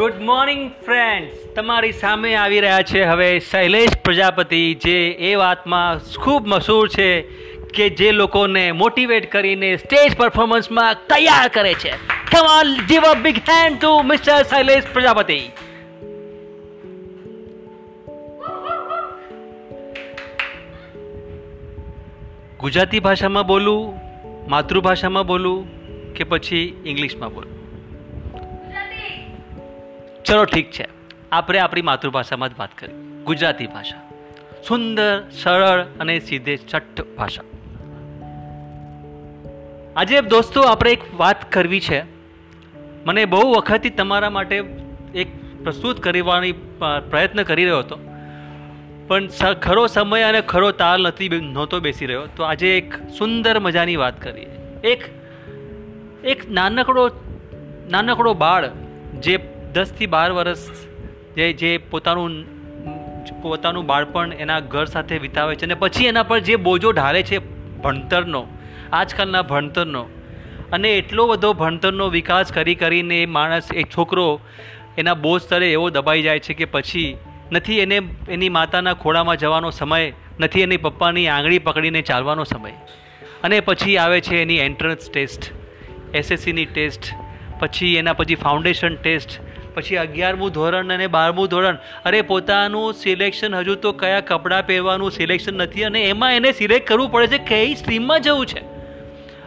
Good morning friends તમારી સામે આવી રહ્યા છે હવે શૈલેષ પ્રજાપતિ, જે એ વાતમાં ખૂબ મશહૂર છે કે જે લોકોને મોટિવેટ કરીને સ્ટેજ પરફોર્મન્સમાં તૈયાર કરે છે. કમાલ give a big hand to mister Shailesh Prajapati Gujarati ભાષામાં બોલું, માતૃભાષામાં બોલું કે પછી ઇંગ્લિશમાં બોલું? ચલો ઠીક છે. આપણે આપણી માતૃભાષામાં જ વાત કરી. ગુજરાતી ભાષા. સુંદર, સરળ અને સીધે છઠ્ઠ ભાષા. આજે દોસ્તો આપણે એક વાત કરવી છે. મને બહુ વખતથી તમારા માટે એક પ્રસ્તુત કરવાની પ્રયત્ન કરી રહ્યો હતો. પણ ખરો સમય અને ખરો તાલ નથી નહોતો બેસી રહ્યો. તો આજે એક સુંદર મજાની વાત કરીએ. એક એક નાનકડો નાનકડો બાળ જે દસથી બાર વર્ષ જે જે પોતાનું પોતાનું બાળપણ એના ઘર સાથે વિતાવે છે અને પછી એના પર જે બોજો ઢાળે છે ભણતરનો, આજકાલના ભણતરનો, અને એટલો બધો ભણતરનો વિકાસ કરી કરીને એ માણસ એ છોકરો એના બોજ સ્તરે એવો દબાઈ જાય છે કે પછી નથી એને, એની માતાના ખોળામાં જવાનો સમય, નથી એની પપ્પાની આંગળી પકડીને ચાલવાનો સમય. અને પછી આવે છે એની એન્ટ્રન્સ ટેસ્ટ એસએસસીની ટેસ્ટ પછી એના પછી ફાઉન્ડેશન ટેસ્ટ પછી અગિયારમું ધોરણ અને બારમું ધોરણ. અરે, પોતાનું સિલેક્શન હજુ તો કયા કપડાં પહેરવાનું સિલેક્શન નથી અને એમાં એને સિલેક્ટ કરવું પડે છે કઈ સ્ટ્રીમમાં જવું છે.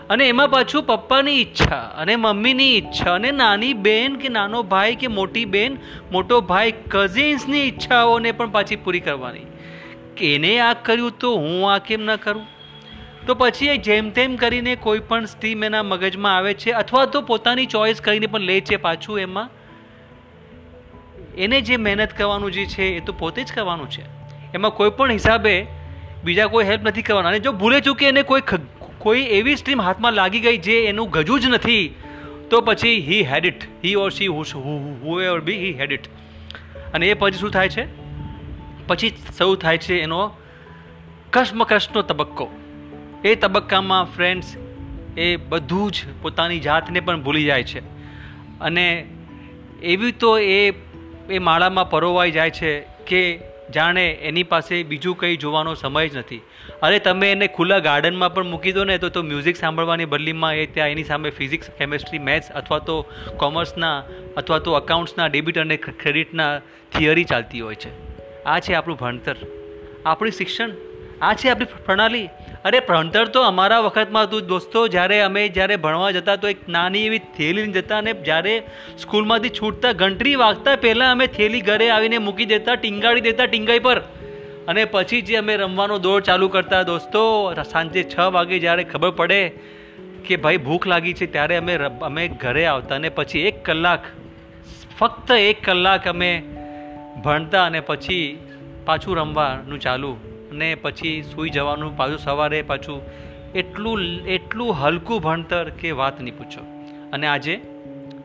અને એમાં પાછું પપ્પાની ઈચ્છા અને મમ્મીની ઈચ્છા અને નાની બેન કે નાનો ભાઈ કે મોટી બેન, મોટો ભાઈ કઝિન્સની ઈચ્છાઓને પણ પાછી પૂરી કરવાની. કે એને આ કર્યું તો હું આ કેમ ન કરું? તો પછી એ જેમ તેમ કરીને કોઈ પણ સ્ટ્રીમ એના મગજમાં આવે છે અથવા તો પોતાની ચોઈસ કરીને પણ લે છે પાછું એમાં. એને જે મહેનત કરવાનું જે છે, એ તો પોતે જ કરવાનું છે. એમાં કોઈ પણ હિસાબે બીજા કોઈ હેલ્પ નથી કરવાના. અને જો ભૂલે ચૂકે એને કોઈ કોઈ એવી સ્ટ્રીમ હાથમાં લાગી ગઈ જે એનું ગજું જ નથી, તો પછી he had it he or she whoever be he had it અને એ પછી શું થાય છે? પછી શરૂ થાય છે એનો કશમકશનો તબક્કો. એ તબક્કામાં ફ્રેન્ડ્સ એ બધું જ પોતાની જાતને પણ ભૂલી જાય છે. અને એવી તો એ એ માળામાં પરોવાઈ જાય છે કે જાણે એની પાસે બીજું કંઈ જોવાનો સમય જ નથી. અરે તમે એને ખુલ્લા ગાર્ડનમાં પણ મૂકી દો ને તો તો મ્યુઝિક સાંભળવાની બદલીમાં એ ત્યાં એની સામે ફિઝિક્સ, કેમેસ્ટ્રી, મેથ્સ અથવા તો કોમર્સના અથવા તો અકાઉન્ટ્સના ડેબિટ અને ક્રેડિટના થિયરી ચાલતી હોય છે. આ છે આપણું ભણતર. આપણું શિક્ષણ આ છે આપણી પ્રણાલી. અરે, ભણતર તો અમારા વખતમાં હતું. દોસ્તો, જ્યારે અમે જ્યારે ભણવા જતા, તો એક નાની એવી થેલી જતા અને જ્યારે સ્કૂલમાંથી છૂટતા ઘંટરી વાગતા પહેલાં અમે થેલી ઘરે આવીને મૂકી દેતા, ટીંગાડી દેતા ટીંગાઈ પર. અને પછી જે અમે રમવાનો દોર ચાલુ કરતા, દોસ્તો સાંજે છ વાગે જ્યારે ખબર પડે કે ભાઈ ભૂખ લાગી છે, ત્યારે અમે અમે ઘરે આવતા અને પછી એક કલાક, ફક્ત એક કલાક અમે ભણતા અને પછી પાછું રમવાનું ચાલુ અને પછી સૂઈ જવાનું, પાછું સવારે પાછું એટલું એટલું હલકું ભણતર કે વાત નહીં પૂછો. અને આજે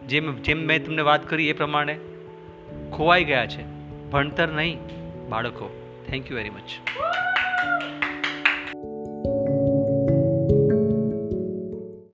જેમ જેમ મેં તમને વાત કરી એ પ્રમાણે ખોવાઈ ગયા છે. ભણતર નહીં, બાળકો. Thank you very much